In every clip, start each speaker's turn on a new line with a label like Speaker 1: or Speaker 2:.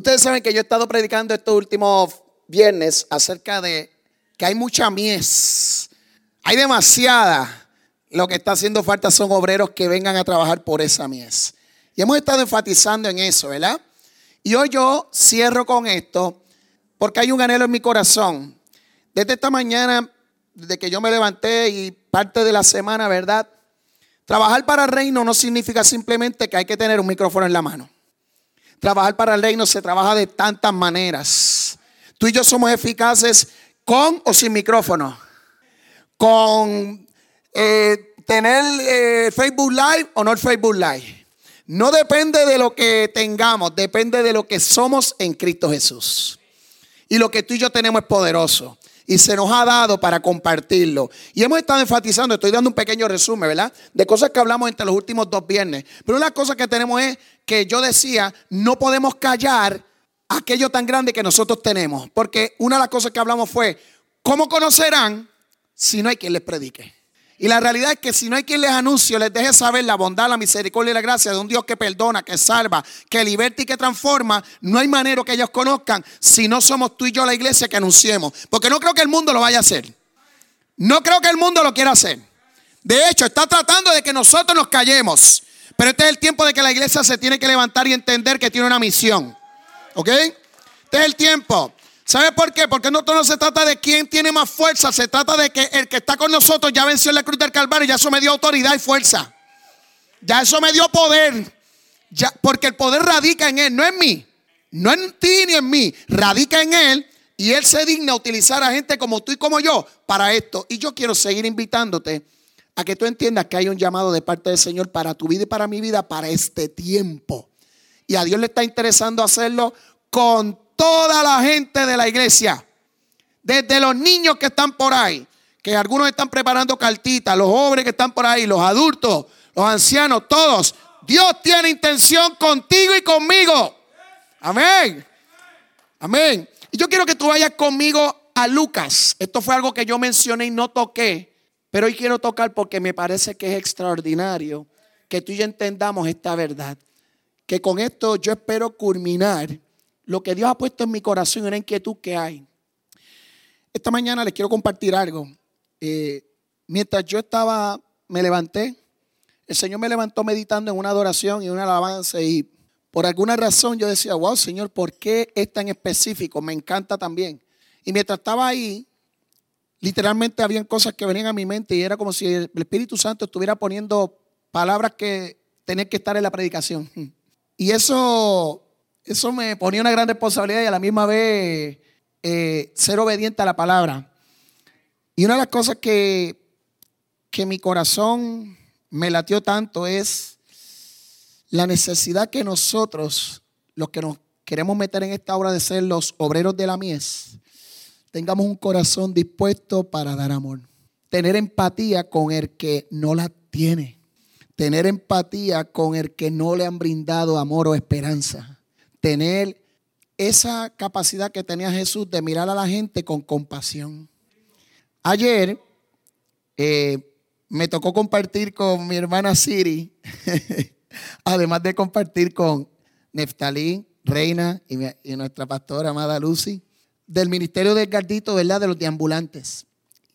Speaker 1: Ustedes saben que yo he estado predicando estos últimos viernes acerca de que hay mucha mies. Hay demasiada. Lo que está haciendo falta son obreros que vengan a trabajar por esa mies. Y hemos estado enfatizando en eso, ¿verdad? Y hoy yo cierro con esto porque hay un anhelo en mi corazón. Desde esta mañana, desde que yo me levanté y parte de la semana, ¿verdad? Trabajar para el reino no significa simplemente que hay que tener un micrófono en la mano. Trabajar para el reino se trabaja de tantas maneras. Tú y yo somos eficaces con o sin micrófono. Con eh, tener eh, Facebook Live o no el Facebook Live. No depende de lo que tengamos, depende de lo que somos en Cristo Jesús. Y lo que tú y yo tenemos es poderoso y se nos ha dado para compartirlo. Y hemos estado enfatizando, estoy dando un pequeño resumen, ¿verdad? De cosas que hablamos entre los últimos dos viernes. Pero una cosa que tenemos es que yo decía, no podemos callar aquello tan grande que nosotros tenemos. Porque una de las cosas que hablamos fue, ¿cómo conocerán si no hay quien les predique? Y la realidad es que si no hay quien les anuncie, les deje saber la bondad, la misericordia y la gracia de un Dios que perdona, que salva, que liberta y que transforma, no hay manera que ellos conozcan si no somos tú y yo la iglesia que anunciemos. Porque no creo que el mundo lo vaya a hacer. No creo que el mundo lo quiera hacer. De hecho, está tratando de que nosotros nos callemos. Pero este es el tiempo de que la iglesia se tiene que levantar y entender que tiene una misión. ¿Ok? Este es el tiempo. ¿Sabe por qué? Porque no, no se trata de quién tiene más fuerza, se trata de que el que está con nosotros ya venció en la cruz del Calvario, ya eso me dio autoridad y fuerza. Ya eso me dio poder. Ya, porque el poder radica en Él, no en mí. No en ti ni en mí. Radica en Él y Él se digna utilizar a gente como tú y como yo para esto. Y yo quiero seguir invitándote a que tú entiendas que hay un llamado de parte del Señor para tu vida y para mi vida para este tiempo. Y a Dios le está interesando hacerlo con toda la gente de la iglesia, desde los niños que están por ahí, que algunos están preparando cartitas, los jóvenes que están por ahí, los adultos, los ancianos, todos. Dios tiene intención contigo y conmigo. Amén. Amén. Y yo quiero que tú vayas conmigo a Lucas. Esto fue algo que yo mencioné y no toqué, pero hoy quiero tocar porque me parece que es extraordinario que tú y yo entendamos esta verdad. Que con esto yo espero culminar lo que Dios ha puesto en mi corazón y una inquietud que hay. Esta mañana les quiero compartir algo. Eh, mientras yo estaba, me levanté, el Señor me levantó meditando en una adoración y una alabanza y por alguna razón yo decía, wow, Señor, ¿por qué es tan específico? Me encanta también. Y mientras estaba ahí, literalmente habían cosas que venían a mi mente y era como si el Espíritu Santo estuviera poniendo palabras que tenían que estar en la predicación. Y eso eso me ponía una gran responsabilidad y a la misma vez eh, ser obediente a la palabra. Y una de las cosas que, que mi corazón me latió tanto es la necesidad que nosotros, los que nos queremos meter en esta obra de ser los obreros de la mies, tengamos un corazón dispuesto para dar amor. Tener empatía con el que no la tiene. Tener empatía con el que no le han brindado amor o esperanza tener esa capacidad que tenía Jesús de mirar a la gente con compasión. Ayer eh, me tocó compartir con mi hermana Siri, además de compartir con Neftalí, Reina y, nuestra pastora amada Lucy, del ministerio del Gardito, ¿verdad? De los deambulantes.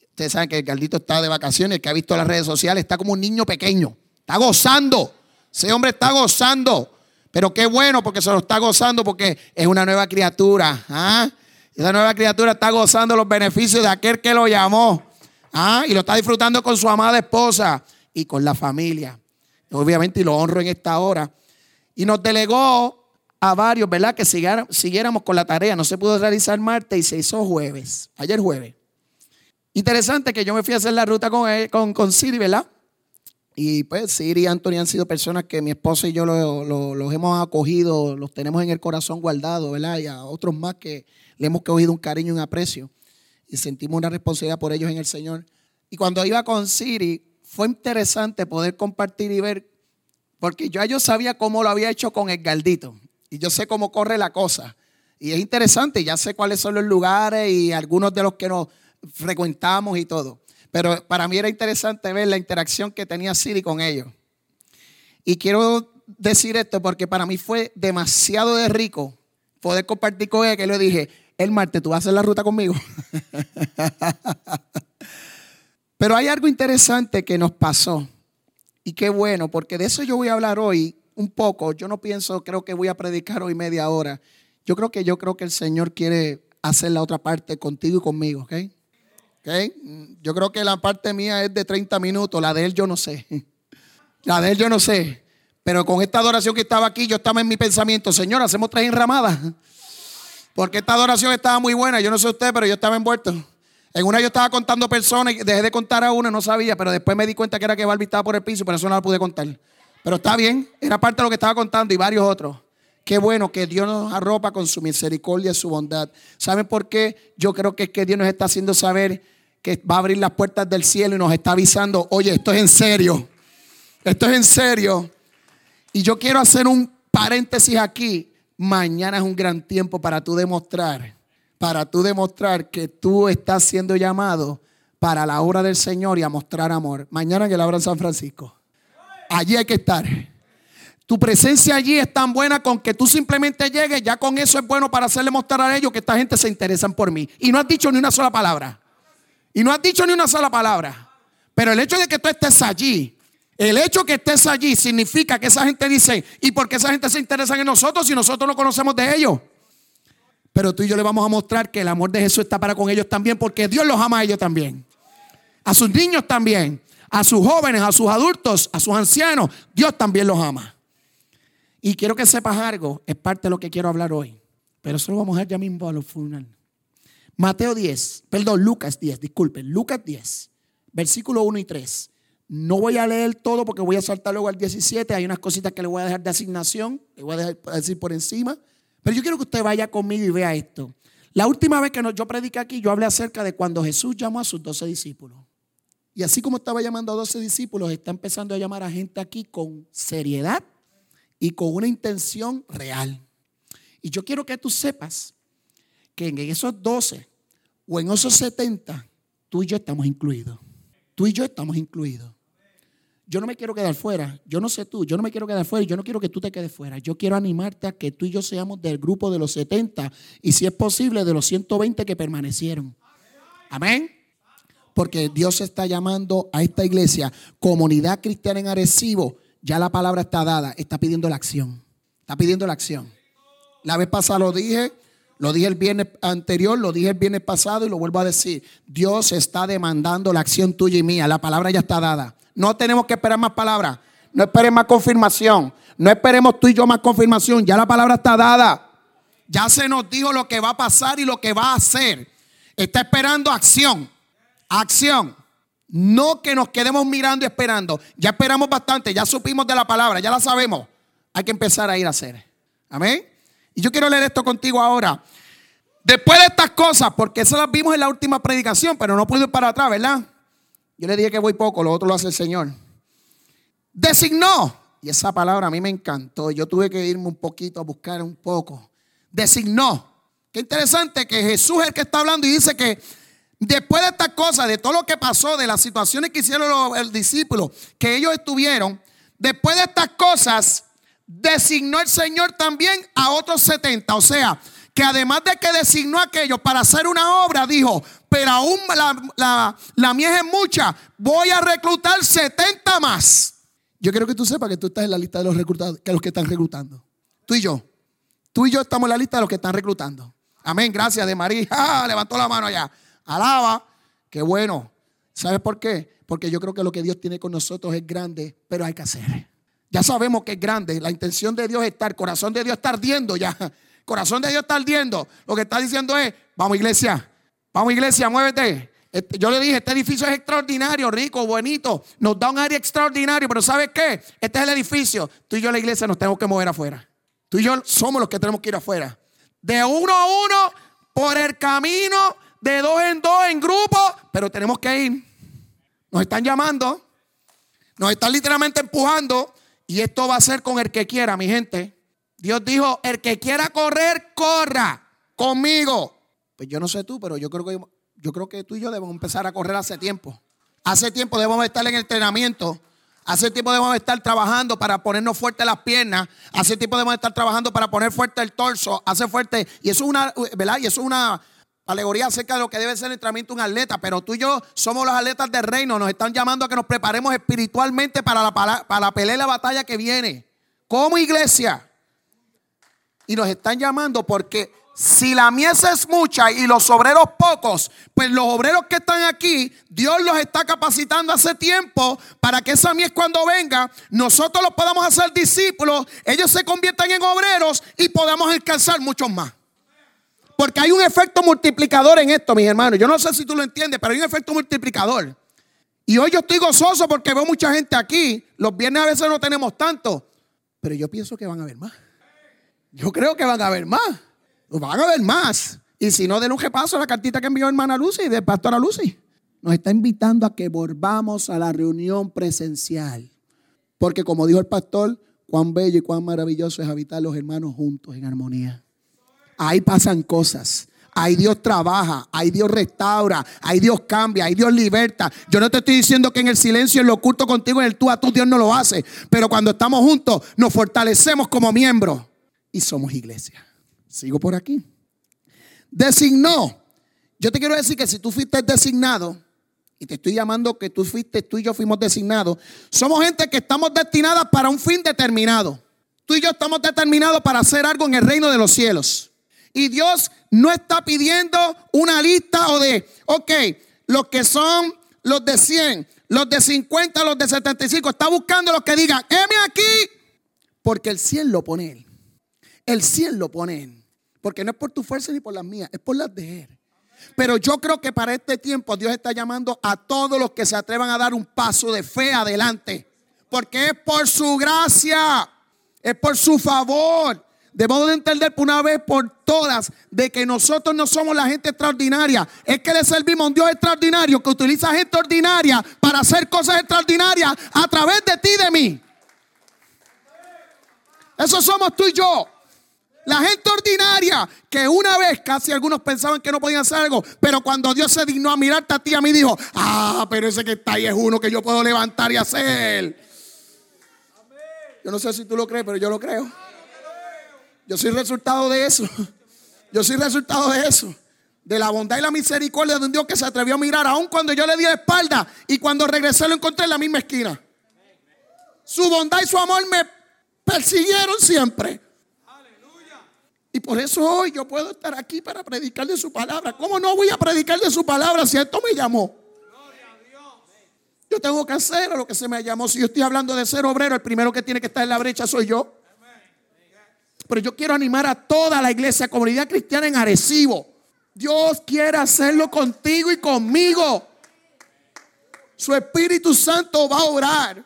Speaker 1: Ustedes saben que el Gardito está de vacaciones, que ha visto las redes sociales, está como un niño pequeño, está gozando. Ese hombre está gozando. Pero qué bueno porque se lo está gozando porque es una nueva criatura. ¿ah? Esa nueva criatura está gozando los beneficios de aquel que lo llamó. ¿ah? Y lo está disfrutando con su amada esposa y con la familia. Obviamente, y lo honro en esta hora. Y nos delegó a varios, ¿verdad? Que siguiéramos con la tarea. No se pudo realizar martes y se hizo jueves. Ayer jueves. Interesante que yo me fui a hacer la ruta con, con, con Siri, ¿verdad? Y pues Siri y Anthony han sido personas que mi esposa y yo los hemos acogido, los tenemos en el corazón guardado, ¿verdad? Y a otros más que le hemos cogido un cariño y un aprecio. Y sentimos una responsabilidad por ellos en el Señor. Y cuando iba con Siri, fue interesante poder compartir y ver, porque yo, yo sabía cómo lo había hecho con el galdito. Y yo sé cómo corre la cosa. Y es interesante, ya sé cuáles son los lugares y algunos de los que nos frecuentamos y todo. Pero para mí era interesante ver la interacción que tenía Siri con ellos. Y quiero decir esto porque para mí fue demasiado de rico, poder compartir con ella que le dije, el martes tú vas a hacer la ruta conmigo. Pero hay algo interesante que nos pasó. Y qué bueno, porque de eso yo voy a hablar hoy un poco. Yo no pienso, creo que voy a predicar hoy media hora. Yo creo que yo creo que el Señor quiere hacer la otra parte contigo y conmigo, ¿ok? ¿Ok? Yo creo que la parte mía es de 30 minutos, la de él yo no sé. La de él yo no sé. Pero con esta adoración que estaba aquí, yo estaba en mi pensamiento, Señor, hacemos tres enramadas. Porque esta adoración estaba muy buena. Yo no sé usted, pero yo estaba envuelto. En una yo estaba contando personas dejé de contar a una, no sabía, pero después me di cuenta que era que Barbie estaba por el piso, pero eso no la pude contar. Pero está bien, era parte de lo que estaba contando y varios otros. Qué bueno que Dios nos arropa con su misericordia y su bondad. ¿Saben por qué? Yo creo que es que Dios nos está haciendo saber que va a abrir las puertas del cielo y nos está avisando, oye, esto es en serio. Esto es en serio. Y yo quiero hacer un paréntesis aquí mañana es un gran tiempo para tú demostrar, para tú demostrar que tú estás siendo llamado para la obra del Señor y a mostrar amor. Mañana en el Abra San Francisco. Allí hay que estar. Tu presencia allí es tan buena con que tú simplemente llegues, ya con eso es bueno para hacerle mostrar a ellos que esta gente se interesan por mí. Y no has dicho ni una sola palabra. Y no has dicho ni una sola palabra. Pero el hecho de que tú estés allí el hecho que estés allí significa que esa gente dice, ¿y por qué esa gente se interesa en nosotros si nosotros no conocemos de ellos? Pero tú y yo le vamos a mostrar que el amor de Jesús está para con ellos también, porque Dios los ama a ellos también. A sus niños también, a sus jóvenes, a sus adultos, a sus ancianos, Dios también los ama. Y quiero que sepas algo, es parte de lo que quiero hablar hoy. Pero eso lo vamos a ver ya mismo a los funerales. Mateo 10, perdón, Lucas 10, disculpen, Lucas 10, versículo 1 y 3. No voy a leer todo porque voy a saltar luego al 17. Hay unas cositas que le voy a dejar de asignación, le voy a dejar decir por encima. Pero yo quiero que usted vaya conmigo y vea esto. La última vez que yo prediqué aquí, yo hablé acerca de cuando Jesús llamó a sus doce discípulos. Y así como estaba llamando a doce discípulos, está empezando a llamar a gente aquí con seriedad y con una intención real. Y yo quiero que tú sepas que en esos doce o en esos setenta, tú y yo estamos incluidos. Tú y yo estamos incluidos. Yo no me quiero quedar fuera. Yo no sé tú, yo no me quiero quedar fuera yo no quiero que tú te quedes fuera. Yo quiero animarte a que tú y yo seamos del grupo de los 70 y si es posible de los 120 que permanecieron. Amén. Porque Dios está llamando a esta iglesia, comunidad cristiana en Arecibo. Ya la palabra está dada, está pidiendo la acción. Está pidiendo la acción. La vez pasada lo dije, lo dije el viernes anterior, lo dije el viernes pasado y lo vuelvo a decir. Dios está demandando la acción tuya y mía. La palabra ya está dada. No tenemos que esperar más palabras. No esperes más confirmación. No esperemos tú y yo más confirmación. Ya la palabra está dada. Ya se nos dijo lo que va a pasar y lo que va a hacer. Está esperando acción. Acción. No que nos quedemos mirando y esperando. Ya esperamos bastante. Ya supimos de la palabra. Ya la sabemos. Hay que empezar a ir a hacer. Amén. Y yo quiero leer esto contigo ahora. Después de estas cosas, porque eso las vimos en la última predicación, pero no puedo ir para atrás, ¿verdad? Yo le dije que voy poco, lo otro lo hace el Señor. Designó, y esa palabra a mí me encantó, yo tuve que irme un poquito a buscar un poco. Designó. Qué interesante que Jesús es el que está hablando y dice que después de estas cosas, de todo lo que pasó, de las situaciones que hicieron los discípulos, que ellos estuvieron, después de estas cosas, designó el Señor también a otros 70. O sea, que además de que designó a aquellos para hacer una obra, dijo, pero aún la, la, mía es mucha, voy a reclutar 70 más. Yo quiero que tú sepas que tú estás en la lista de los reclutados, que los que están reclutando. Tú y yo. Tú y yo estamos en la lista de los que están reclutando. Amén, gracias de María. Levantó la mano allá. Alaba. Qué bueno. ¿Sabes por qué? Porque yo creo que lo que Dios tiene con nosotros es grande, pero hay que hacer. Ya sabemos que es grande. La intención de Dios está, el corazón de Dios está ardiendo ya. Corazón de Dios está ardiendo. Lo que está diciendo es, vamos iglesia, vamos iglesia, muévete. Yo le dije, este edificio es extraordinario, rico, bonito. Nos da un área extraordinario, pero ¿sabes qué? Este es el edificio. Tú y yo la iglesia nos tenemos que mover afuera. Tú y yo somos los que tenemos que ir afuera. De uno a uno, por el camino, de dos en dos, en grupo, pero tenemos que ir. Nos están llamando, nos están literalmente empujando. Y esto va a ser con el que quiera, mi gente. Dios dijo, el que quiera correr, corra conmigo. Pues yo no sé tú, pero yo creo que, yo creo que tú y yo debemos empezar a correr hace tiempo. Hace tiempo debemos estar en entrenamiento. Hace tiempo debemos estar trabajando para ponernos fuertes las piernas. Hace tiempo debemos estar trabajando para poner fuerte el torso. Hace fuerte. Y eso es una, ¿verdad? Y eso es una alegoría acerca de lo que debe ser el entrenamiento de un atleta. Pero tú y yo somos los atletas del reino. Nos están llamando a que nos preparemos espiritualmente para la, para la pelea y la batalla que viene. Como iglesia. Y nos están llamando porque si la mies es mucha y los obreros pocos, pues los obreros que están aquí, Dios los está capacitando hace tiempo para que esa mies cuando venga, nosotros los podamos hacer discípulos, ellos se conviertan en obreros y podamos alcanzar muchos más. Porque hay un efecto multiplicador en esto, mis hermanos. Yo no sé si tú lo entiendes, pero hay un efecto multiplicador. Y hoy yo estoy gozoso porque veo mucha gente aquí. Los viernes a veces no tenemos tanto, pero yo pienso que van a haber más. Yo creo que van a haber más. Van a haber más. Y si no, den un repaso a la cartita que envió hermana Lucy, de pastora Lucy. Nos está invitando a que volvamos a la reunión presencial. Porque como dijo el pastor, cuán bello y cuán maravilloso es habitar los hermanos juntos en armonía. Ahí pasan cosas. Ahí Dios trabaja, ahí Dios restaura, ahí Dios cambia, ahí Dios liberta. Yo no te estoy diciendo que en el silencio, en lo oculto contigo, en el tú a tú, Dios no lo hace. Pero cuando estamos juntos, nos fortalecemos como miembros y somos iglesia. Sigo por aquí. Designó. Yo te quiero decir que si tú fuiste designado, y te estoy llamando que tú fuiste, tú y yo fuimos designados, somos gente que estamos destinadas para un fin determinado. Tú y yo estamos determinados para hacer algo en el reino de los cielos. Y Dios no está pidiendo una lista o de, ok, los que son los de 100, los de 50, los de 75. Está buscando los que digan, heme aquí, porque el cielo lo pone él. El cielo lo pone él. Porque no es por tu fuerza ni por las mías, es por las de Él. Pero yo creo que para este tiempo Dios está llamando a todos los que se atrevan a dar un paso de fe adelante. Porque es por su gracia, es por su favor. Debemos de entender por una vez por todas de que nosotros no somos la gente extraordinaria. Es que le servimos a un Dios extraordinario que utiliza gente ordinaria para hacer cosas extraordinarias a través de ti y de mí. Eso somos tú y yo. La gente ordinaria que una vez casi algunos pensaban que no podían hacer algo, pero cuando Dios se dignó a mirarte a ti, a mí dijo, ah, pero ese que está ahí es uno que yo puedo levantar y hacer. Yo no sé si tú lo crees, pero yo lo creo. Yo soy resultado de eso. Yo soy resultado de eso. De la bondad y la misericordia de un Dios que se atrevió a mirar, aun cuando yo le di la espalda y cuando regresé lo encontré en la misma esquina. Su bondad y su amor me persiguieron siempre. Y por eso hoy yo puedo estar aquí para predicar de su palabra. ¿Cómo no voy a predicar de su palabra si esto me llamó? Yo tengo que hacer lo que se me llamó. Si yo estoy hablando de ser obrero, el primero que tiene que estar en la brecha soy yo. Pero yo quiero animar a toda la iglesia, comunidad cristiana en Arecibo. Dios quiere hacerlo contigo y conmigo. Su Espíritu Santo va a orar.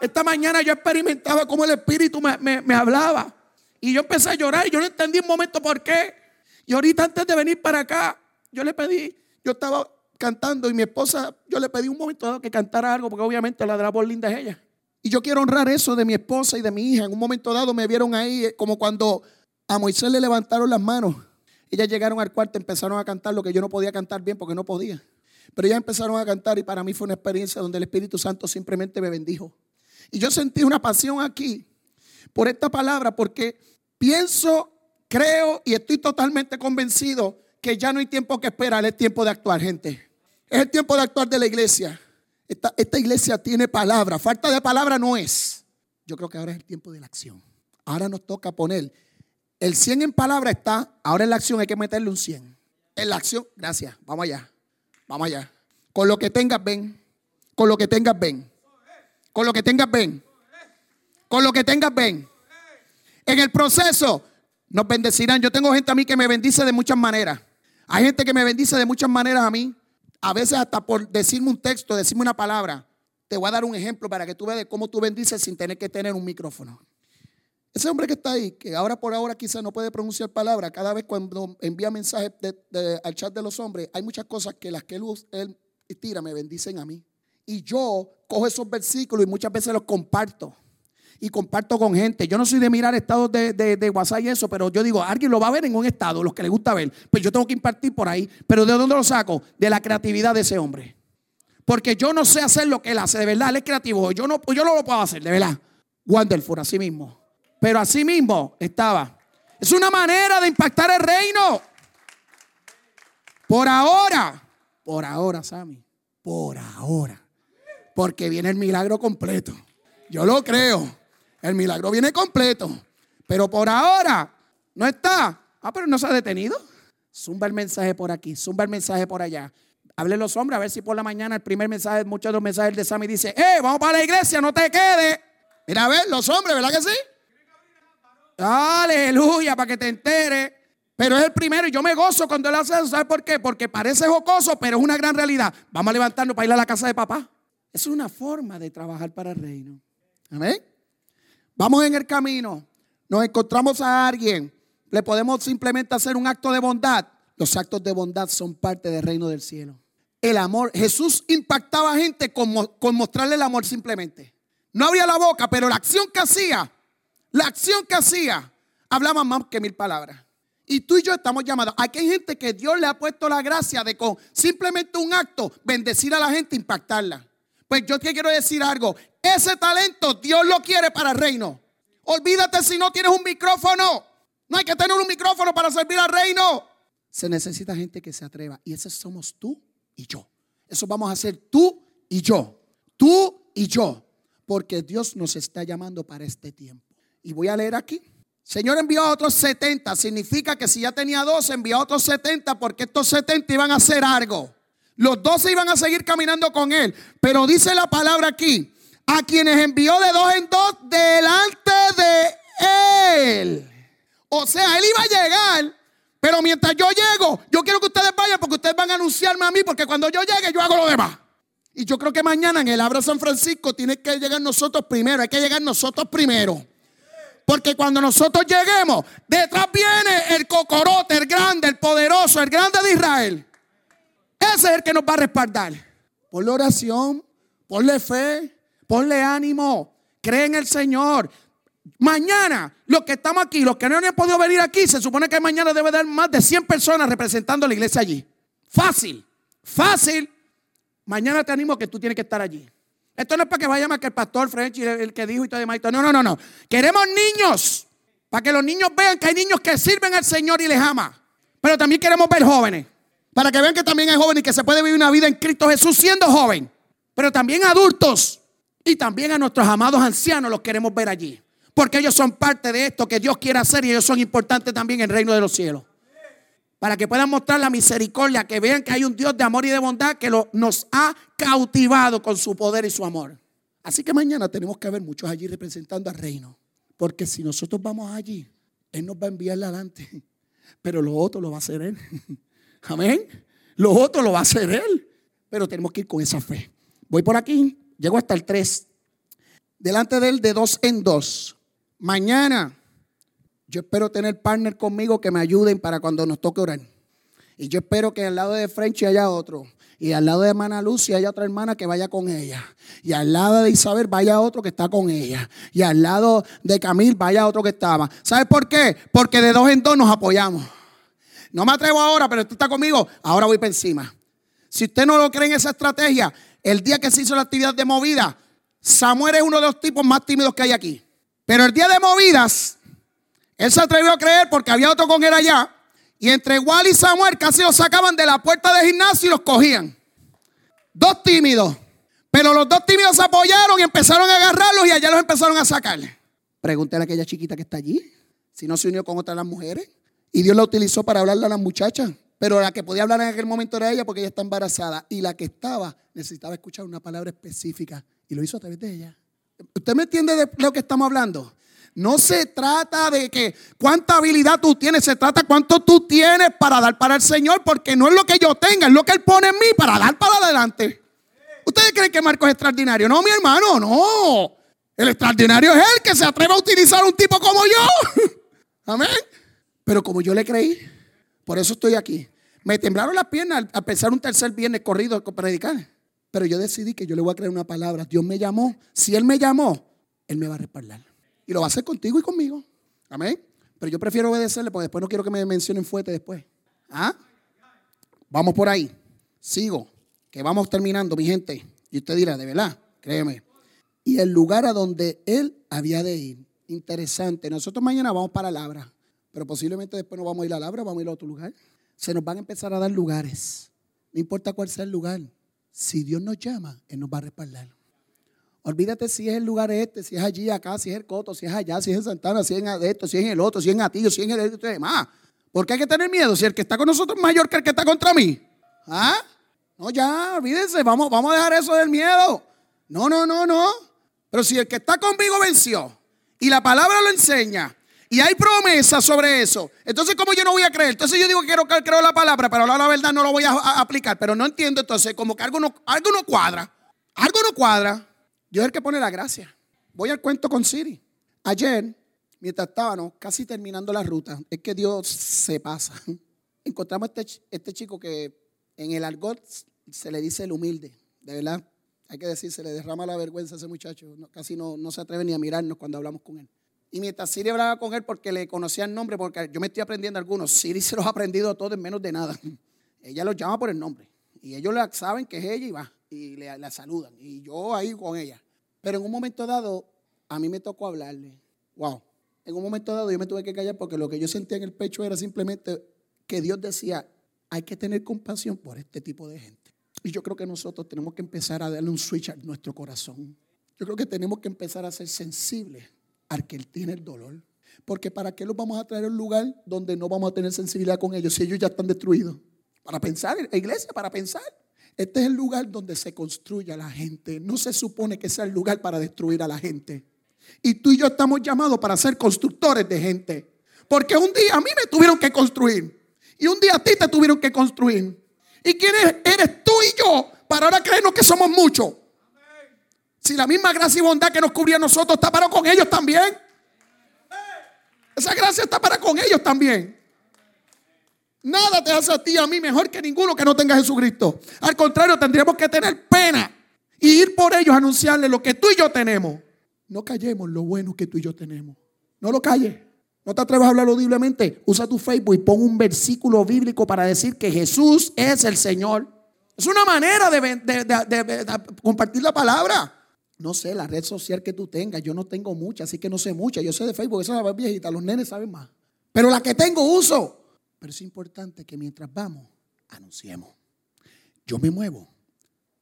Speaker 1: Esta mañana yo experimentaba cómo el Espíritu me, me hablaba. Y yo empecé a llorar y yo no entendí un momento por qué. Y ahorita antes de venir para acá, yo le pedí, yo estaba cantando y mi esposa, yo le pedí un momento dado que cantara algo, porque obviamente la de la voz linda es ella. Y yo quiero honrar eso de mi esposa y de mi hija. En un momento dado me vieron ahí eh, como cuando a Moisés le levantaron las manos. Ellas llegaron al cuarto, empezaron a cantar lo que yo no podía cantar bien porque no podía. Pero ellas empezaron a cantar y para mí fue una experiencia donde el Espíritu Santo simplemente me bendijo. Y yo sentí una pasión aquí por esta palabra porque pienso, creo y estoy totalmente convencido que ya no hay tiempo que esperar, es tiempo de actuar, gente. Es el tiempo de actuar de la iglesia. Esta, iglesia tiene palabra, falta de palabra no es. Yo creo que ahora es el tiempo de la acción. Ahora nos toca poner el 100 en palabra está, ahora en la acción hay que meterle un 100. En la acción, gracias, vamos allá, vamos allá. Con lo que tengas, ven. Con lo que tengas, ven. Con lo que tengas, ven. Con lo que tengas, ven. En el proceso nos bendecirán. Yo tengo gente a mí que me bendice de muchas maneras. Hay gente que me bendice de muchas maneras a mí. A veces hasta por decirme un texto, decirme una palabra. Te voy a dar un ejemplo para que tú veas cómo tú bendices sin tener que tener un micrófono. Ese hombre que está ahí, que ahora por ahora quizás no puede pronunciar palabras, cada vez cuando envía mensajes al chat de los hombres, hay muchas cosas que las que él, él tira me bendicen a mí. Y yo cojo esos versículos y muchas veces los comparto y comparto con gente. Yo no soy de mirar estados de, WhatsApp y eso, pero yo digo, alguien lo va a ver en un estado, los que le gusta ver. Pues yo tengo que impartir por ahí. Pero ¿de dónde lo saco? De la creatividad de ese hombre. Porque yo no sé hacer lo que él hace, de verdad, él es creativo. Yo no, yo no lo puedo hacer, de verdad. Wonderful, así mismo. Pero así mismo estaba. Es una manera de impactar el reino. Por ahora, por ahora, Sammy, por ahora. Porque viene el milagro completo. Yo lo creo. El milagro viene completo. Pero por ahora no está. Ah, pero no se ha detenido. Zumba el mensaje por aquí, zumba el mensaje por allá. Hable los hombres a ver si por la mañana el primer mensaje, muchos de los mensajes de Sammy dice, ¡eh, vamos para la iglesia, no te quedes! Mira a ver, los hombres, ¿verdad que sí? Aleluya, para que te entere. Pero es el primero y yo me gozo cuando él hace eso. ¿Sabe por qué? Porque parece jocoso, pero es una gran realidad. Vamos a levantarnos para ir a la casa de papá. Es una forma de trabajar para el reino. Amén. Vamos en el camino. Nos encontramos a alguien. Le podemos simplemente hacer un acto de bondad. Los actos de bondad son parte del reino del cielo. El amor. Jesús impactaba a gente con, con mostrarle el amor simplemente. No abría la boca, pero la acción que hacía la acción que hacía hablaba más que mil palabras. Y tú y yo estamos llamados. Aquí hay gente que Dios le ha puesto la gracia de con simplemente un acto bendecir a la gente, impactarla. Pues yo te quiero decir algo. Ese talento Dios lo quiere para el reino. Olvídate si no tienes un micrófono. No hay que tener un micrófono para servir al reino. Se necesita gente que se atreva. Y ese somos tú y yo. Eso vamos a hacer tú y yo. Tú y yo. Porque Dios nos está llamando para este tiempo. Y voy a leer aquí. Señor envió a otros 70. Significa que si ya tenía 12, envió a otros 70 porque estos 70 iban a hacer algo. Los 12 iban a seguir caminando con él. Pero dice la palabra aquí, a quienes envió de dos en dos delante de él. O sea, él iba a llegar, pero mientras yo llego, yo quiero que ustedes vayan porque ustedes van a anunciarme a mí, porque cuando yo llegue yo hago lo demás. Y yo creo que mañana en el Abra San Francisco tiene que llegar nosotros primero, hay que llegar nosotros primero. Porque cuando nosotros lleguemos, detrás viene el cocorote, el grande, el poderoso, el grande de Israel. Ese es el que nos va a respaldar. Ponle oración, ponle fe, ponle ánimo, cree en el Señor. Mañana, los que estamos aquí, los que no han podido venir aquí, se supone que mañana debe haber más de 100 personas representando a la iglesia allí. Fácil, fácil. Mañana te animo que tú tienes que estar allí. Esto no es para que vaya más que el pastor French el que dijo y todo demás. No, no, no, no. Queremos niños. Para que los niños vean que hay niños que sirven al Señor y les ama. Pero también queremos ver jóvenes. Para que vean que también hay jóvenes y que se puede vivir una vida en Cristo Jesús siendo joven. Pero también adultos. Y también a nuestros amados ancianos los queremos ver allí. Porque ellos son parte de esto que Dios quiere hacer y ellos son importantes también en el reino de los cielos para que puedan mostrar la misericordia, que vean que hay un Dios de amor y de bondad que nos ha cautivado con su poder y su amor. Así que mañana tenemos que haber muchos allí representando al reino. Porque si nosotros vamos allí, Él nos va a enviar adelante. Pero lo otro lo va a hacer Él. Amén. Lo otro lo va a hacer Él. Pero tenemos que ir con esa fe. Voy por aquí, llego hasta el 3. Delante de Él de dos en dos. Mañana yo espero tener partner conmigo que me ayuden para cuando nos toque orar. Y yo espero que al lado de Frenchy haya otro. Y al lado de hermana Lucia haya otra hermana que vaya con ella. Y al lado de Isabel vaya otro que está con ella. Y al lado de Camil vaya otro que estaba. ¿Sabes por qué? Porque de dos en dos nos apoyamos. No me atrevo ahora, pero usted está conmigo. Ahora voy para encima. Si usted no lo cree en esa estrategia, el día que se hizo la actividad de movida, Samuel es uno de los tipos más tímidos que hay aquí. Pero el día de movidas, él se atrevió a creer porque había otro con él allá. Y entre Wally y Samuel casi los sacaban de la puerta del gimnasio y los cogían. Dos tímidos. Pero los dos tímidos se apoyaron y empezaron a agarrarlos y allá los empezaron a sacar. Pregúntale a aquella chiquita que está allí. Si no se unió con otras las mujeres. Y Dios la utilizó para hablarle a las muchachas. Pero la que podía hablar en aquel momento era ella porque ella está embarazada. Y la que estaba necesitaba escuchar una palabra específica. Y lo hizo a través de ella. ¿Usted me entiende de lo que estamos hablando? No se trata de que cuánta habilidad tú tienes, se trata cuánto tú tienes para dar para el Señor, porque no es lo que yo tenga, es lo que Él pone en mí para dar para adelante. ¿Ustedes creen que Marco es extraordinario? No, mi hermano, no. El extraordinario es Él que se atreve a utilizar un tipo como yo. Amén. Pero como yo le creí, por eso estoy aquí. Me temblaron las piernas al pensar un tercer viernes corrido con predicar. Pero yo decidí que yo le voy a creer una palabra. Dios me llamó. Si Él me llamó, Él me va a respaldar. Y lo va a hacer contigo y conmigo. Amén. Pero yo prefiero obedecerle porque después no quiero que me mencionen fuerte después. ¿Ah? Vamos por ahí. Sigo. que vamos terminando, mi gente. Y usted dirá, de verdad, créeme. Y el lugar a donde él había de ir. Interesante. Nosotros mañana vamos para Labra, pero posiblemente después no vamos a ir a Labra, vamos a ir a otro lugar. Se nos van a empezar a dar lugares. No importa cuál sea el lugar. Si Dios nos llama, Él nos va a respaldar. Olvídate si es el lugar este, si es allí, acá, si es el Coto, si es allá, si es en Santana, si es en esto, si es en el otro, si es en Atillo, si es en el otro demás. ¿Por qué hay que tener miedo si el que está con nosotros es mayor que el que está contra mí? ¿Ah? No, ya, olvídense, vamos, vamos a dejar eso del miedo. No, no, no, no. Pero si el que está conmigo venció y la palabra lo enseña y hay promesas sobre eso, entonces ¿cómo yo no voy a creer? Entonces yo digo que quiero creo la palabra, pero la verdad no lo voy a, aplicar. Pero no entiendo entonces, como que algo no, algo no cuadra. Algo no cuadra. Yo es el que pone la gracia. Voy al cuento con Siri. Ayer, mientras estábamos casi terminando la ruta, es que Dios se pasa. Encontramos este, este chico que en el argot se le dice el humilde, de verdad. Hay que decir, se le derrama la vergüenza a ese muchacho. casi no, no se atreve ni a mirarnos cuando hablamos con él. Y mientras Siri hablaba con él porque le conocía el nombre, porque yo me estoy aprendiendo algunos, Siri se los ha aprendido todos en menos de nada. Ella los llama por el nombre. Y ellos saben que es ella y va. Y le, la saludan. Y yo ahí con ella. Pero en un momento dado, a mí me tocó hablarle. Wow. En un momento dado yo me tuve que callar porque lo que yo sentía en el pecho era simplemente que Dios decía, hay que tener compasión por este tipo de gente. Y yo creo que nosotros tenemos que empezar a darle un switch a nuestro corazón. Yo creo que tenemos que empezar a ser sensibles al que él tiene el dolor. Porque ¿para qué los vamos a traer a un lugar donde no vamos a tener sensibilidad con ellos si ellos ya están destruidos? Para pensar, iglesia, para pensar. Este es el lugar donde se construye a la gente. No se supone que sea el lugar para destruir a la gente. Y tú y yo estamos llamados para ser constructores de gente. Porque un día a mí me tuvieron que construir. Y un día a ti te tuvieron que construir. ¿Y quién eres tú y yo para ahora creernos que somos muchos? Si la misma gracia y bondad que nos cubría a nosotros está para con ellos también. Esa gracia está para con ellos también. Nada te hace a ti y a mí mejor que ninguno que no tenga Jesucristo. Al contrario, tendríamos que tener pena y ir por ellos a anunciarles lo que tú y yo tenemos. No callemos lo bueno que tú y yo tenemos. No lo calles. No te atrevas a hablar audiblemente. Usa tu Facebook y pon un versículo bíblico para decir que Jesús es el Señor. Es una manera de, compartir la palabra. No sé, la red social que tú tengas. Yo no tengo mucha, así que no sé mucha. Yo sé de Facebook, esa es la viejita. Los nenes saben más. Pero la que tengo uso. Pero es importante que mientras vamos, anunciemos. Yo me muevo,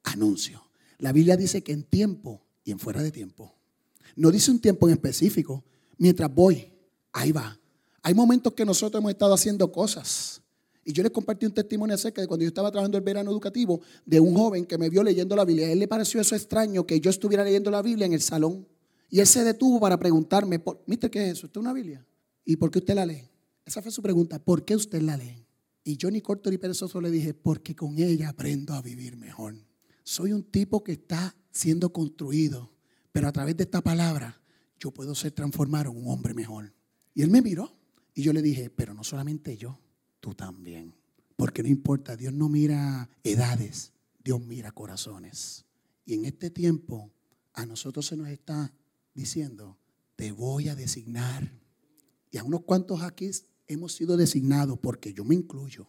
Speaker 1: anuncio. La Biblia dice que en tiempo y en fuera de tiempo. No dice un tiempo en específico. Mientras voy, ahí va. Hay momentos que nosotros hemos estado haciendo cosas. Y yo les compartí un testimonio acerca de cuando yo estaba trabajando el verano educativo de un joven que me vio leyendo la Biblia. Él le pareció eso extraño que yo estuviera leyendo la Biblia en el salón. Y él se detuvo para preguntarme, ¿Mister qué es eso? ¿Esto es una Biblia? ¿Y por qué usted la lee? Esa fue su pregunta. ¿Por qué usted la lee? Y yo ni corto ni perezoso le dije, porque con ella aprendo a vivir mejor. Soy un tipo que está siendo construido, pero a través de esta palabra yo puedo ser transformado en un hombre mejor. Y él me miró y yo le dije, pero no solamente yo, tú también. Porque no importa, Dios no mira edades, Dios mira corazones. Y en este tiempo a nosotros se nos está diciendo, te voy a designar. Y a unos cuantos aquí hemos sido designados, porque yo me incluyo.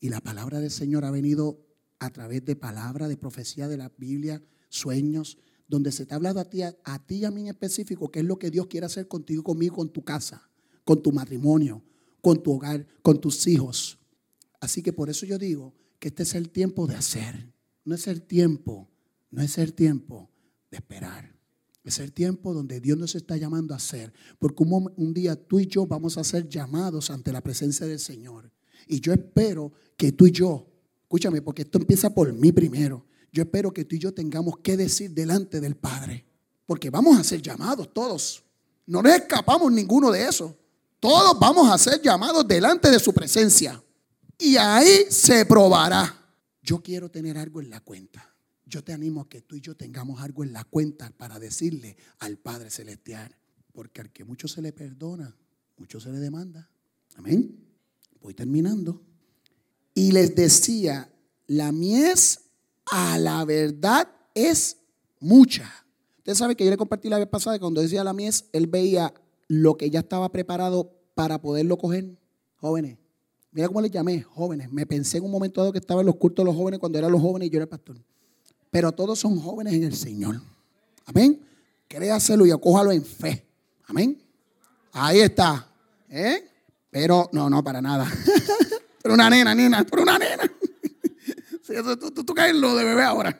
Speaker 1: Y la palabra del Señor ha venido a través de palabra, de profecía de la Biblia, sueños, donde se te ha hablado a ti, a, ti y a mí en específico, qué es lo que Dios quiere hacer contigo, conmigo, con tu casa, con tu matrimonio, con tu hogar, con tus hijos. Así que por eso yo digo que este es el tiempo de hacer. No es el tiempo, no es el tiempo de esperar. Es el tiempo donde Dios nos está llamando a hacer. Porque un, día tú y yo vamos a ser llamados ante la presencia del Señor. Y yo espero que tú y yo, escúchame, porque esto empieza por mí primero. Yo espero que tú y yo tengamos que decir delante del Padre. Porque vamos a ser llamados todos. No nos escapamos ninguno de eso. Todos vamos a ser llamados delante de su presencia. Y ahí se probará. Yo quiero tener algo en la cuenta yo te animo a que tú y yo tengamos algo en la cuenta para decirle al Padre Celestial. Porque al que mucho se le perdona, mucho se le demanda. Amén. Voy terminando. Y les decía, la mies a la verdad es mucha. Usted sabe que yo le compartí la vez pasada cuando decía la mies, él veía lo que ya estaba preparado para poderlo coger. Jóvenes, Mira cómo les llamé, jóvenes. Me pensé en un momento dado que estaba en los cultos los jóvenes cuando eran los jóvenes y yo era pastor. Pero todos son jóvenes en el Señor. Amén. Créaselo y acójalo en fe. Amén. Ahí está. ¿Eh? Pero, no, no, para nada. pero una nena, nena, pero una nena. tú caes lo de bebé ahora.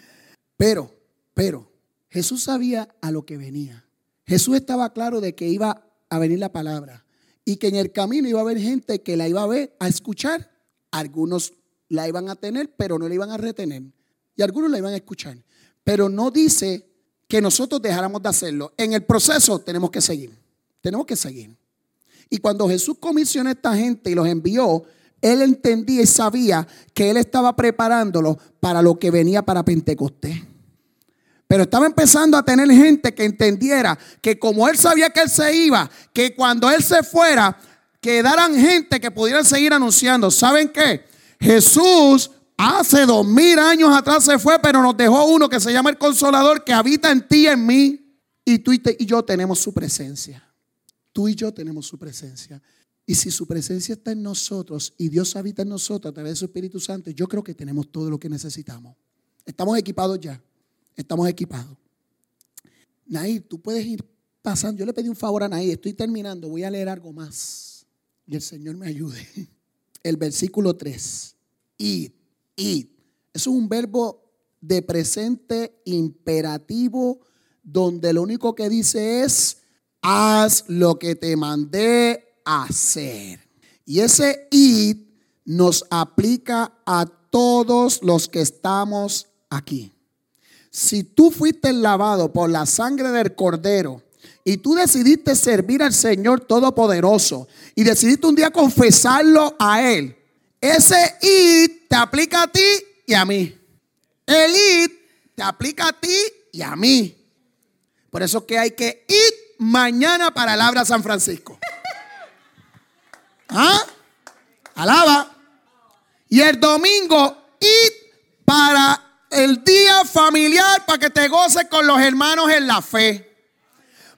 Speaker 1: pero, pero, Jesús sabía a lo que venía. Jesús estaba claro de que iba a venir la palabra y que en el camino iba a haber gente que la iba a ver, a escuchar. Algunos la iban a tener, pero no la iban a retener. Y algunos la iban a escuchar. Pero no dice que nosotros dejáramos de hacerlo. En el proceso tenemos que seguir. Tenemos que seguir. Y cuando Jesús comisionó a esta gente y los envió, él entendía y sabía que él estaba preparándolo para lo que venía para Pentecostés. Pero estaba empezando a tener gente que entendiera que como él sabía que él se iba, que cuando él se fuera, quedaran gente que pudieran seguir anunciando. ¿Saben qué? Jesús hace dos mil años atrás se fue, pero nos dejó uno que se llama el Consolador, que habita en ti y en mí. Y tú y yo tenemos su presencia. Tú y yo tenemos su presencia. Y si su presencia está en nosotros y Dios habita en nosotros a través de su Espíritu Santo, yo creo que tenemos todo lo que necesitamos. Estamos equipados ya. Estamos equipados. Nair, tú puedes ir pasando. Yo le pedí un favor a Nair, estoy terminando, voy a leer algo más. Y el Señor me ayude. El versículo 3. Id, id. Eso es un verbo de presente imperativo donde lo único que dice es, haz lo que te mandé hacer. Y ese id nos aplica a todos los que estamos aquí. Si tú fuiste lavado por la sangre del cordero y tú decidiste servir al Señor Todopoderoso y decidiste un día confesarlo a Él, ese id te aplica a ti y a mí. El id te aplica a ti y a mí. Por eso que hay que ir mañana para el Abra San Francisco. ¿Ah? Alaba. Y el domingo, id para el día familiar para que te goces con los hermanos en la fe.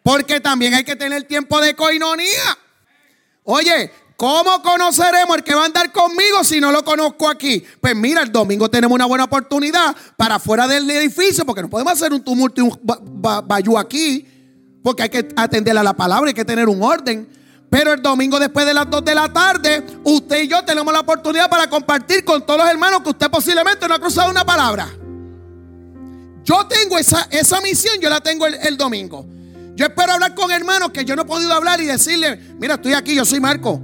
Speaker 1: Porque también hay que tener tiempo de coinonía. Oye, ¿cómo conoceremos el que va a andar conmigo si no lo conozco aquí? Pues mira, el domingo tenemos una buena oportunidad para fuera del edificio, porque no podemos hacer un tumulto y un bayú aquí, porque hay que atender a la palabra, hay que tener un orden. Pero el domingo después de las 2 de la tarde, usted y yo tenemos la oportunidad para compartir con todos los hermanos que usted posiblemente no ha cruzado una palabra. Yo tengo esa, esa misión, yo la tengo el, domingo. Yo espero hablar con hermanos que yo no he podido hablar y decirle, mira, estoy aquí, yo soy Marco.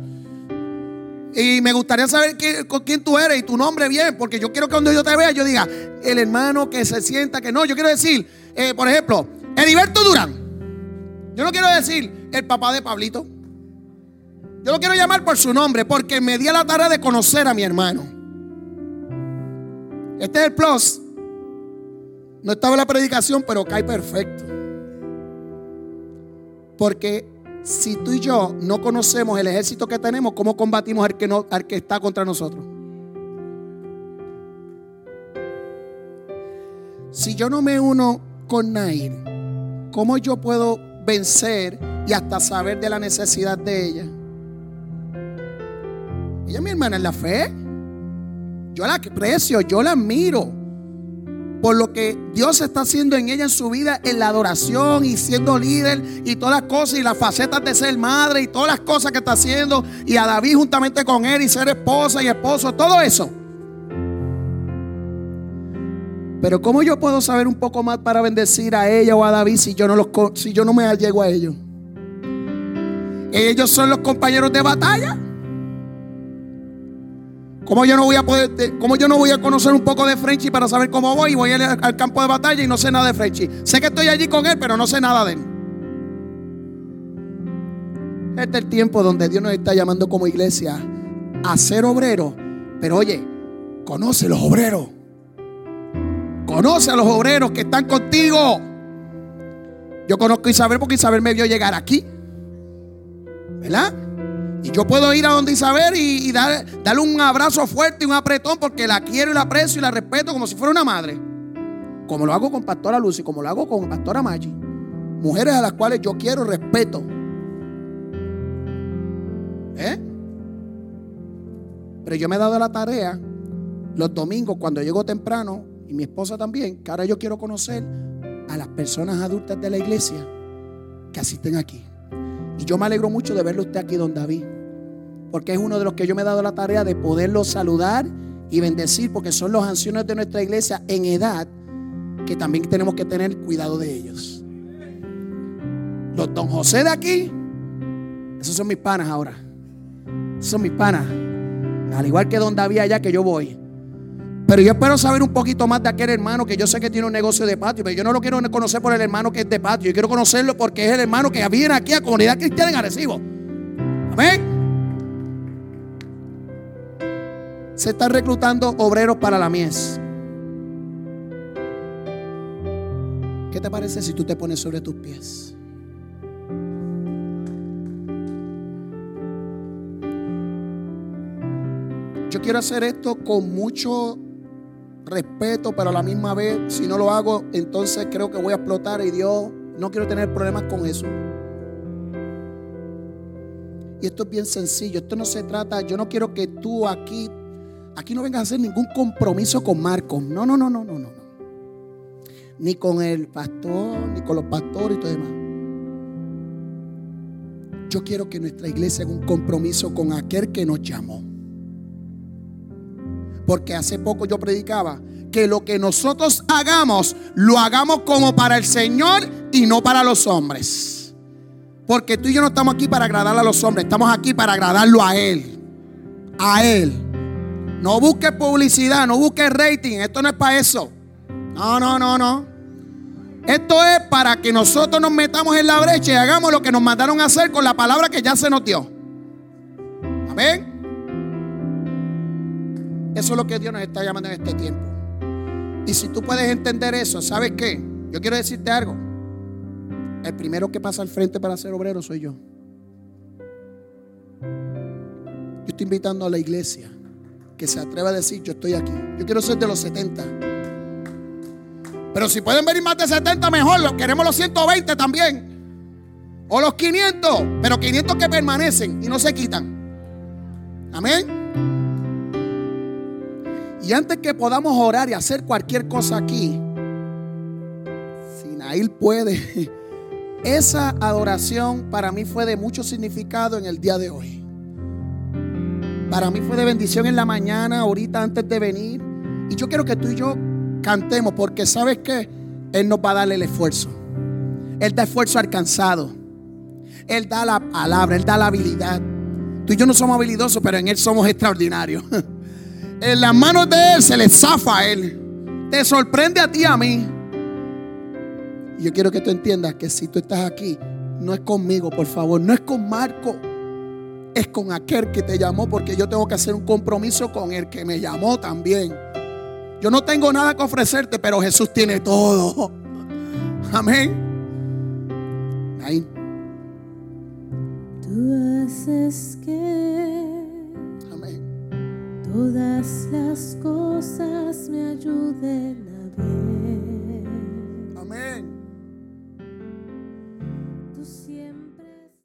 Speaker 1: Y me gustaría saber con quién tú eres y tu nombre bien, porque yo quiero que cuando yo te vea, yo diga, el hermano que se sienta que no. Yo quiero decir, eh, por ejemplo, Heriberto Durán. Yo no quiero decir el papá de Pablito. Yo lo quiero llamar por su nombre, porque me di a la tarea de conocer a mi hermano. Este es el plus no estaba la predicación, pero cae perfecto. Porque si tú y yo no conocemos el ejército que tenemos, ¿cómo combatimos al que, está contra nosotros? Si yo no me uno con Nair, ¿cómo yo puedo vencer y hasta saber de la necesidad de ella? Ella es mi hermana en la fe. Yo la aprecio, yo la admiro por lo que Dios está haciendo en ella en su vida, en la adoración y siendo líder y todas las cosas y las facetas de ser madre y todas las cosas que está haciendo y a David juntamente con él y ser esposa y esposo, todo eso. Pero ¿cómo yo puedo saber un poco más para bendecir a ella o a David si yo no, los, si yo no me llego a ellos? Ellos son los compañeros de batalla. ¿Cómo yo no voy a poder, cómo yo no voy a conocer un poco de Frenchy para saber cómo voy? Voy al, campo de batalla y no sé nada de Frenchy. Sé que estoy allí con él, pero no sé nada de él. Este es el tiempo donde Dios nos está llamando como iglesia a ser obreros. Pero oye, conoce los obreros. Conoce a los obreros que están contigo. Yo conozco a Isabel porque Isabel me vio llegar aquí. ¿Verdad? Y yo puedo ir a donde Isabel y, darle un abrazo fuerte y un apretón porque la quiero y la aprecio y la respeto como si fuera una madre. Como lo hago con Pastora Lucy, como lo hago con Pastora Maggi. Mujeres a las cuales yo quiero respeto. ¿Eh? Pero yo me he dado la tarea los domingos cuando llego temprano y mi esposa también, que ahora yo quiero conocer a las personas adultas de la iglesia que asisten aquí. Yo me alegro mucho de verlo usted aquí, don David, porque es uno de los que yo me he dado la tarea de poderlo saludar y bendecir, porque son los ancianos de nuestra iglesia en edad que también tenemos que tener cuidado de ellos. Los don José de aquí, esos son mis panas ahora. Esos son mis panas. Al igual que don David allá que yo voy. Pero yo espero saber un poquito más de aquel hermano que yo sé que tiene un negocio de patio, pero yo no lo quiero conocer por el hermano que es de patio. Yo quiero conocerlo porque es el hermano que viene aquí a Comunidad Cristiana en Arecibo. Amén. Se están reclutando obreros para la mies. ¿Qué te parece si tú te pones sobre tus pies? Yo quiero hacer esto con mucho respeto, pero a la misma vez, si no lo hago, entonces creo que voy a explotar y Dios, no quiero tener problemas con eso. Y esto es bien sencillo, esto no se trata, yo no quiero que tú aquí, aquí no vengas a hacer ningún compromiso con Marcos. No, no, no, no, no, no. Ni con el pastor, ni con los pastores y todo demás. Yo quiero que nuestra iglesia haga un compromiso con aquel que nos llamó. Porque hace poco yo predicaba que lo que nosotros hagamos, lo hagamos como para el Señor y no para los hombres. Porque tú y yo no estamos aquí para agradar a los hombres, estamos aquí para agradarlo a Él. A Él. No busques publicidad, no busques rating, esto no es para eso. No, no, no, no. Esto es para que nosotros nos metamos en la brecha y hagamos lo que nos mandaron a hacer con la palabra que ya se nos dio. Amén. Eso es lo que Dios nos está llamando en este tiempo. Y si tú puedes entender eso, ¿sabes qué? Yo quiero decirte algo. El primero que pasa al frente para ser obrero soy yo. Yo estoy invitando a la iglesia que se atreva a decir, yo estoy aquí. Yo quiero ser de los 70. Pero si pueden venir más de 70, mejor. Queremos los 120 también. O los 500. Pero 500 que permanecen y no se quitan. Amén. Y antes que podamos orar y hacer cualquier cosa aquí, Sinaí puede. Esa adoración para mí fue de mucho significado en el día de hoy. Para mí fue de bendición en la mañana, ahorita antes de venir. Y yo quiero que tú y yo cantemos, porque sabes que Él nos va a dar el esfuerzo. Él da esfuerzo alcanzado. Él da la palabra, Él da la habilidad. Tú y yo no somos habilidosos, pero en Él somos extraordinarios. en las manos de Él se le zafa a Él. Te sorprende a ti y a mí. Y yo quiero que tú entiendas que si tú estás aquí, no es conmigo, por favor, no es con Marco. Es con aquel que te llamó porque yo tengo que hacer un compromiso con el que me llamó también. Yo no tengo nada que ofrecerte, pero Jesús tiene todo. Amén. Ahí.
Speaker 2: Tú haces que todas las cosas me ayuden a bien. Amén.